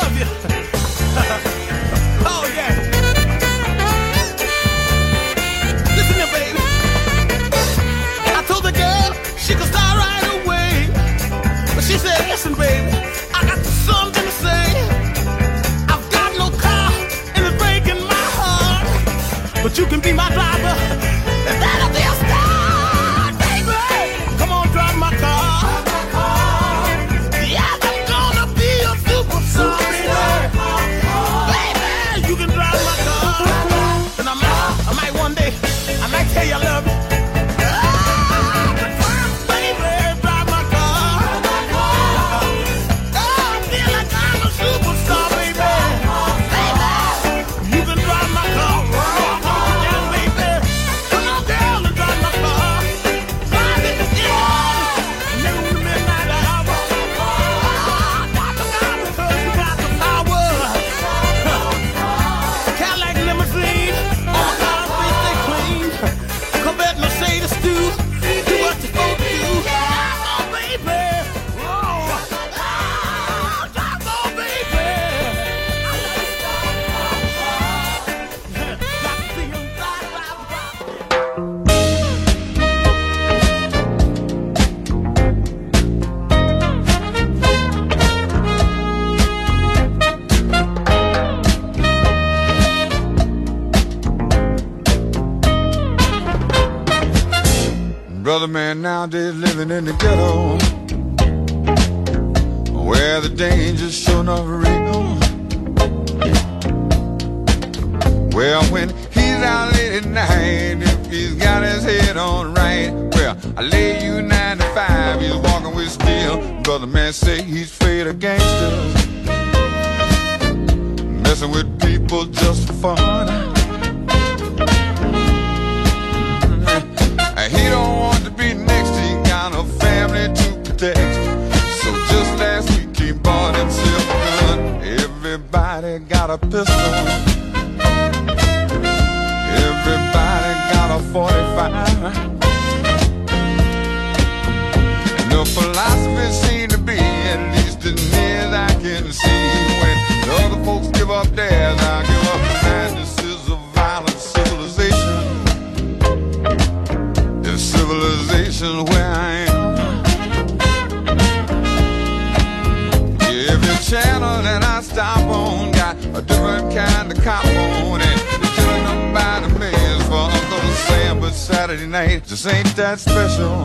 oh, yeah. Listen baby. I told the girl she could start right away. But she said, listen, baby, I got something to say. I've got no car, and it's breaking my heart. But you can be my driver. man say he's fed a gangster. Messing with people just for fun. And he don't want to be next, he got a family to protect. So just last week he bought himself a gun. Everybody got a pistol. Everybody got a 45. The philosophy seems different kind of cop on it. Should've by the millions for Uncle Sam, but Saturday night just ain't that special.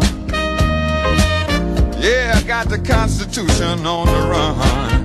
Yeah, I got the Constitution on the run.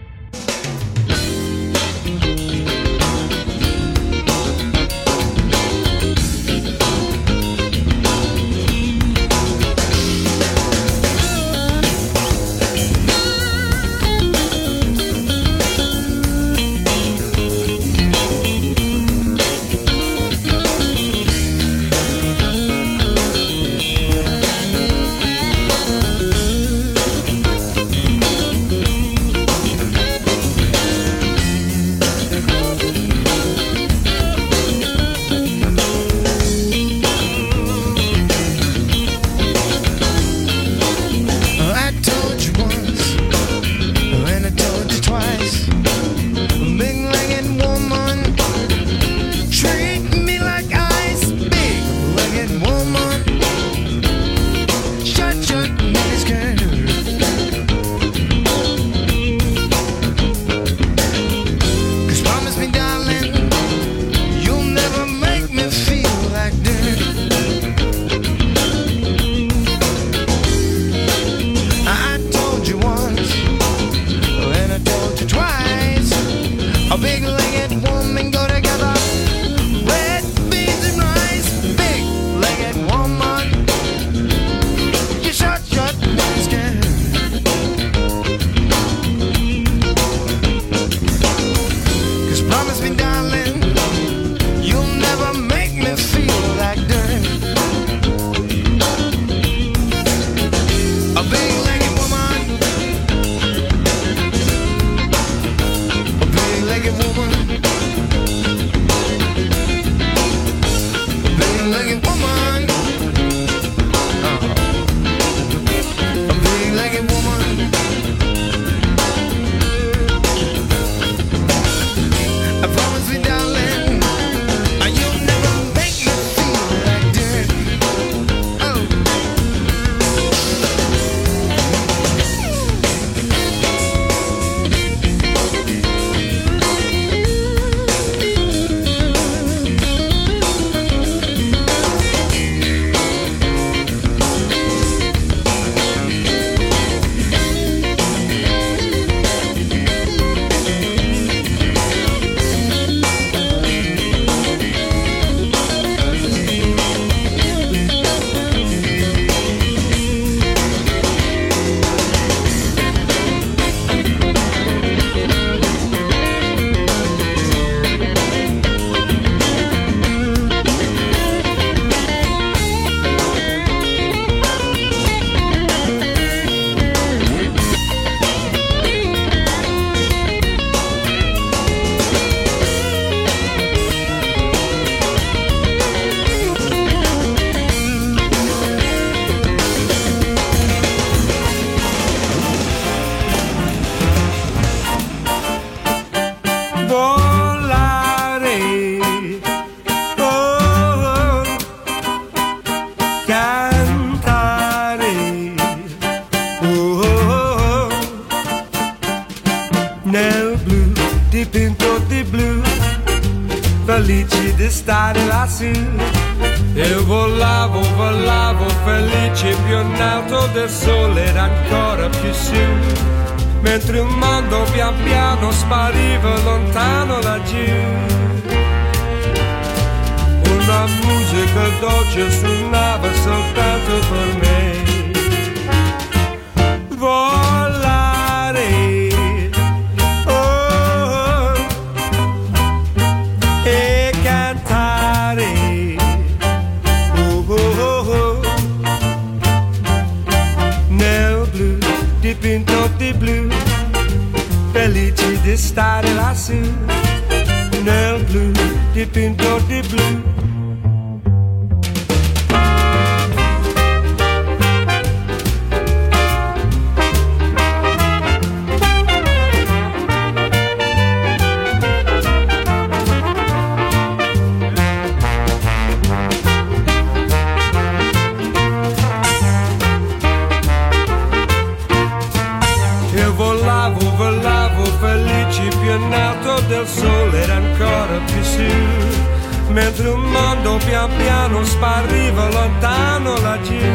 mentre il mondo pian piano spariva lontano laggiù.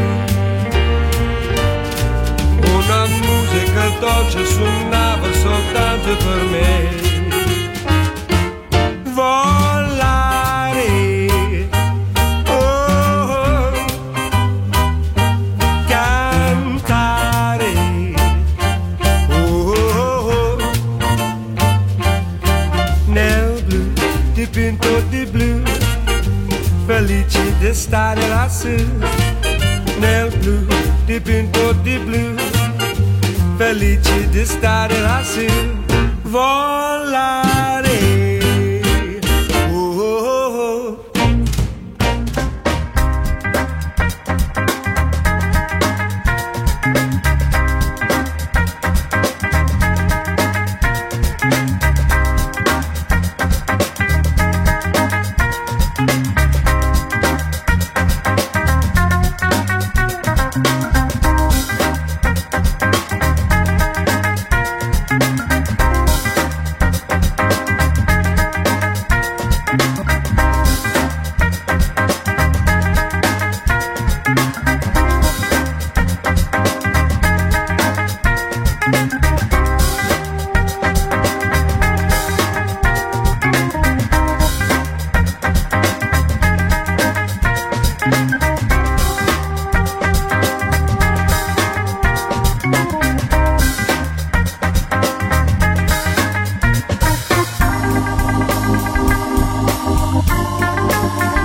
Una musica dolce suonava soltanto per me. ti distare lassù volare Bye.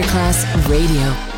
Masterclass Radio.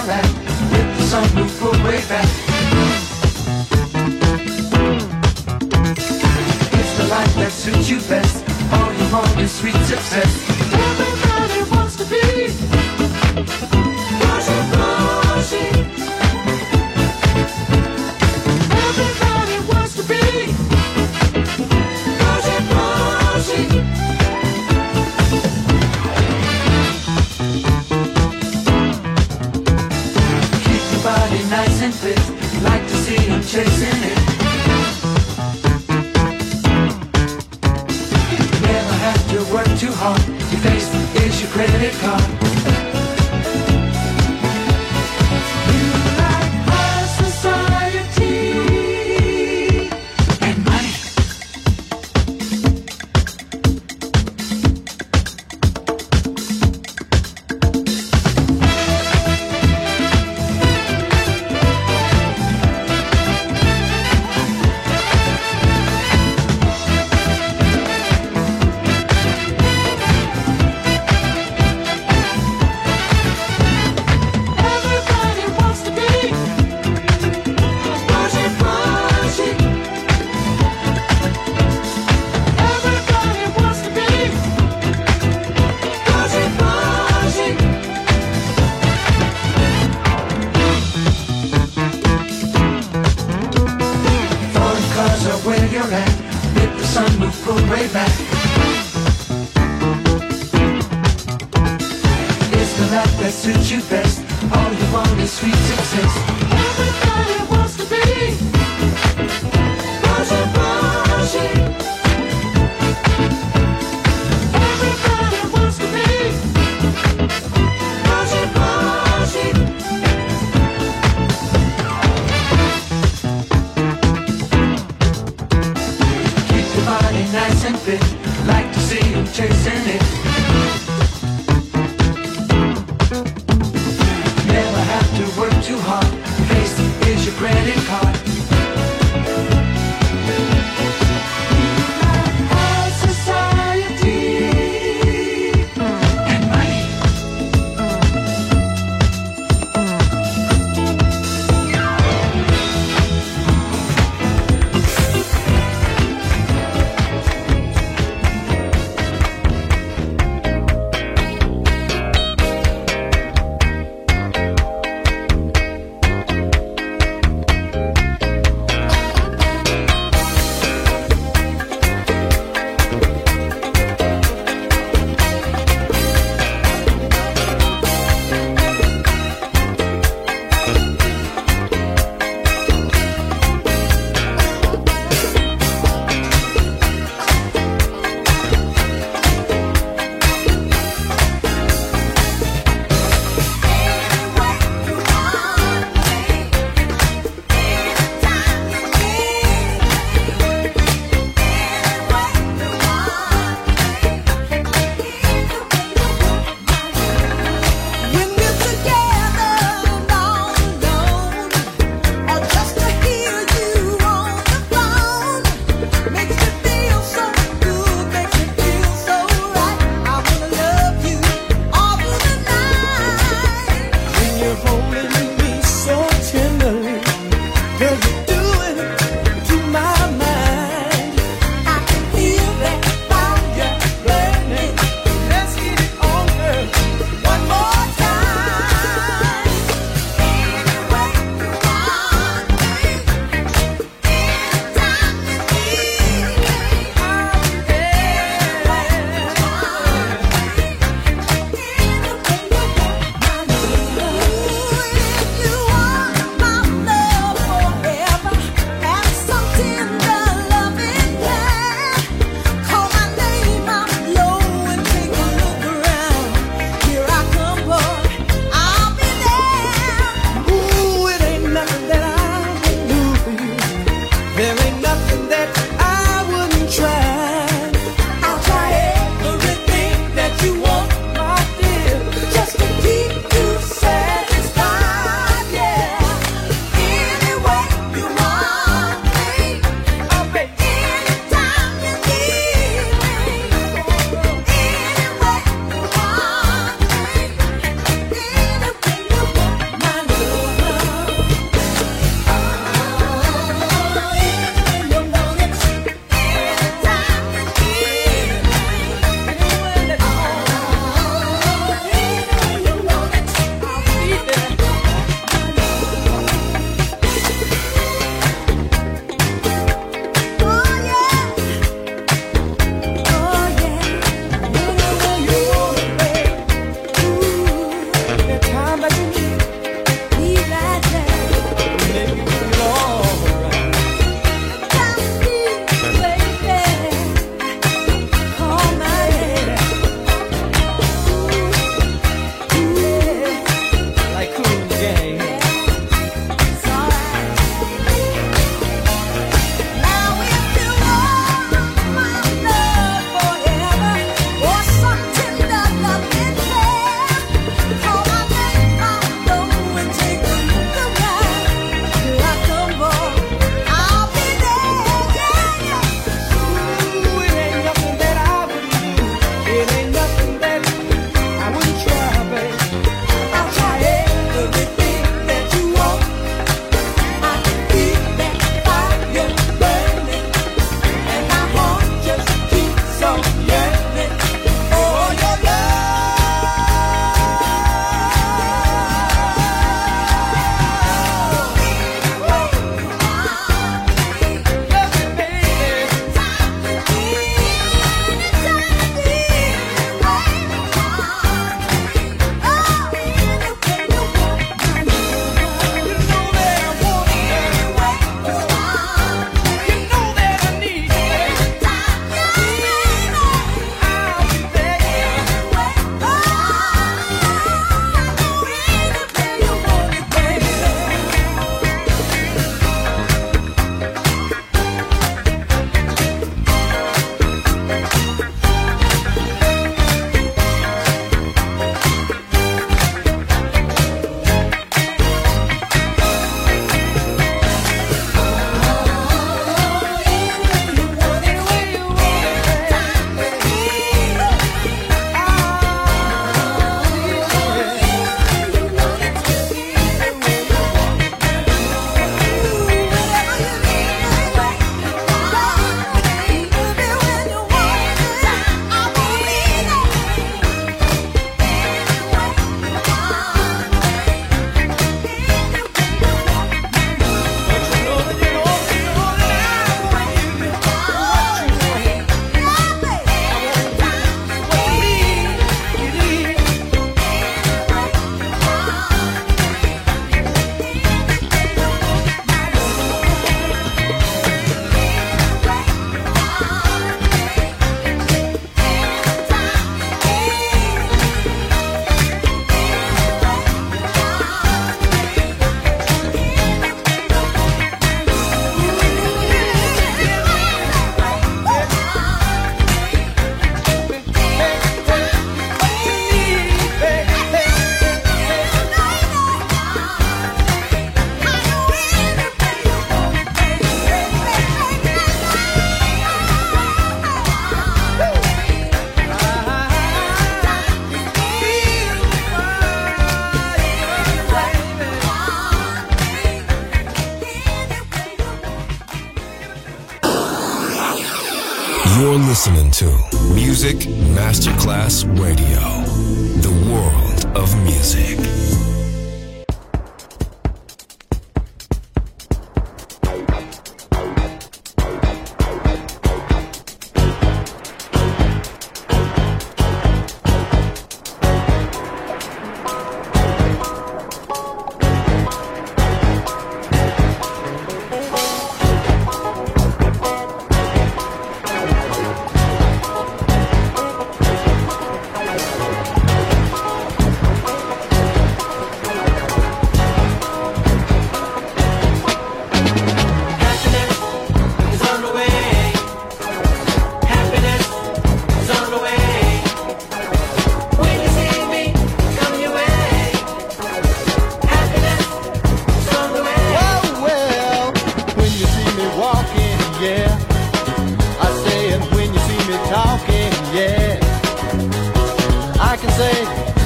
With the way back. It's the life that suits you best. All you want is sweet success.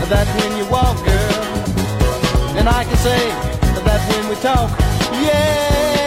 that when you walk, girl. And I can say that when we talk, yeah.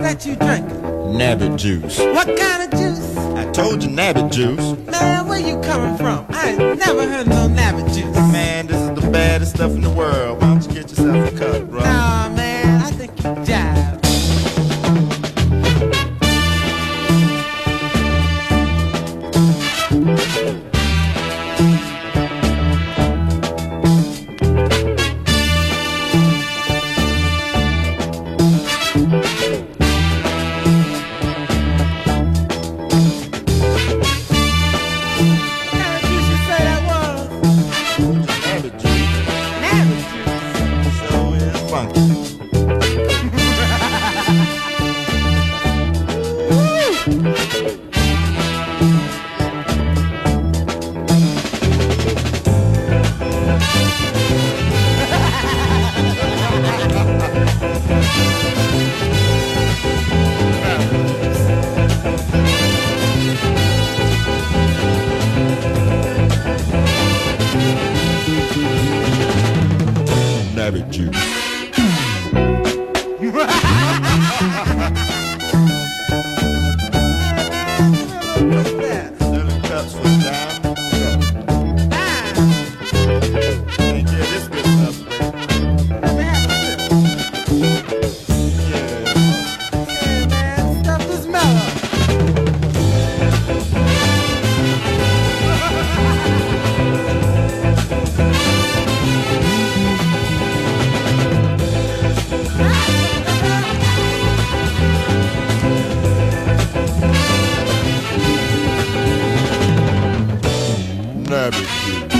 that you drinking? Nabbit juice. What kind of juice? I told you nabbit juice. Man, where you coming from? I ain't never heard no nabbit juice. Man, this is the baddest stuff in the world. Why don't you get yourself a cup, bro? Nah, man. Rabbit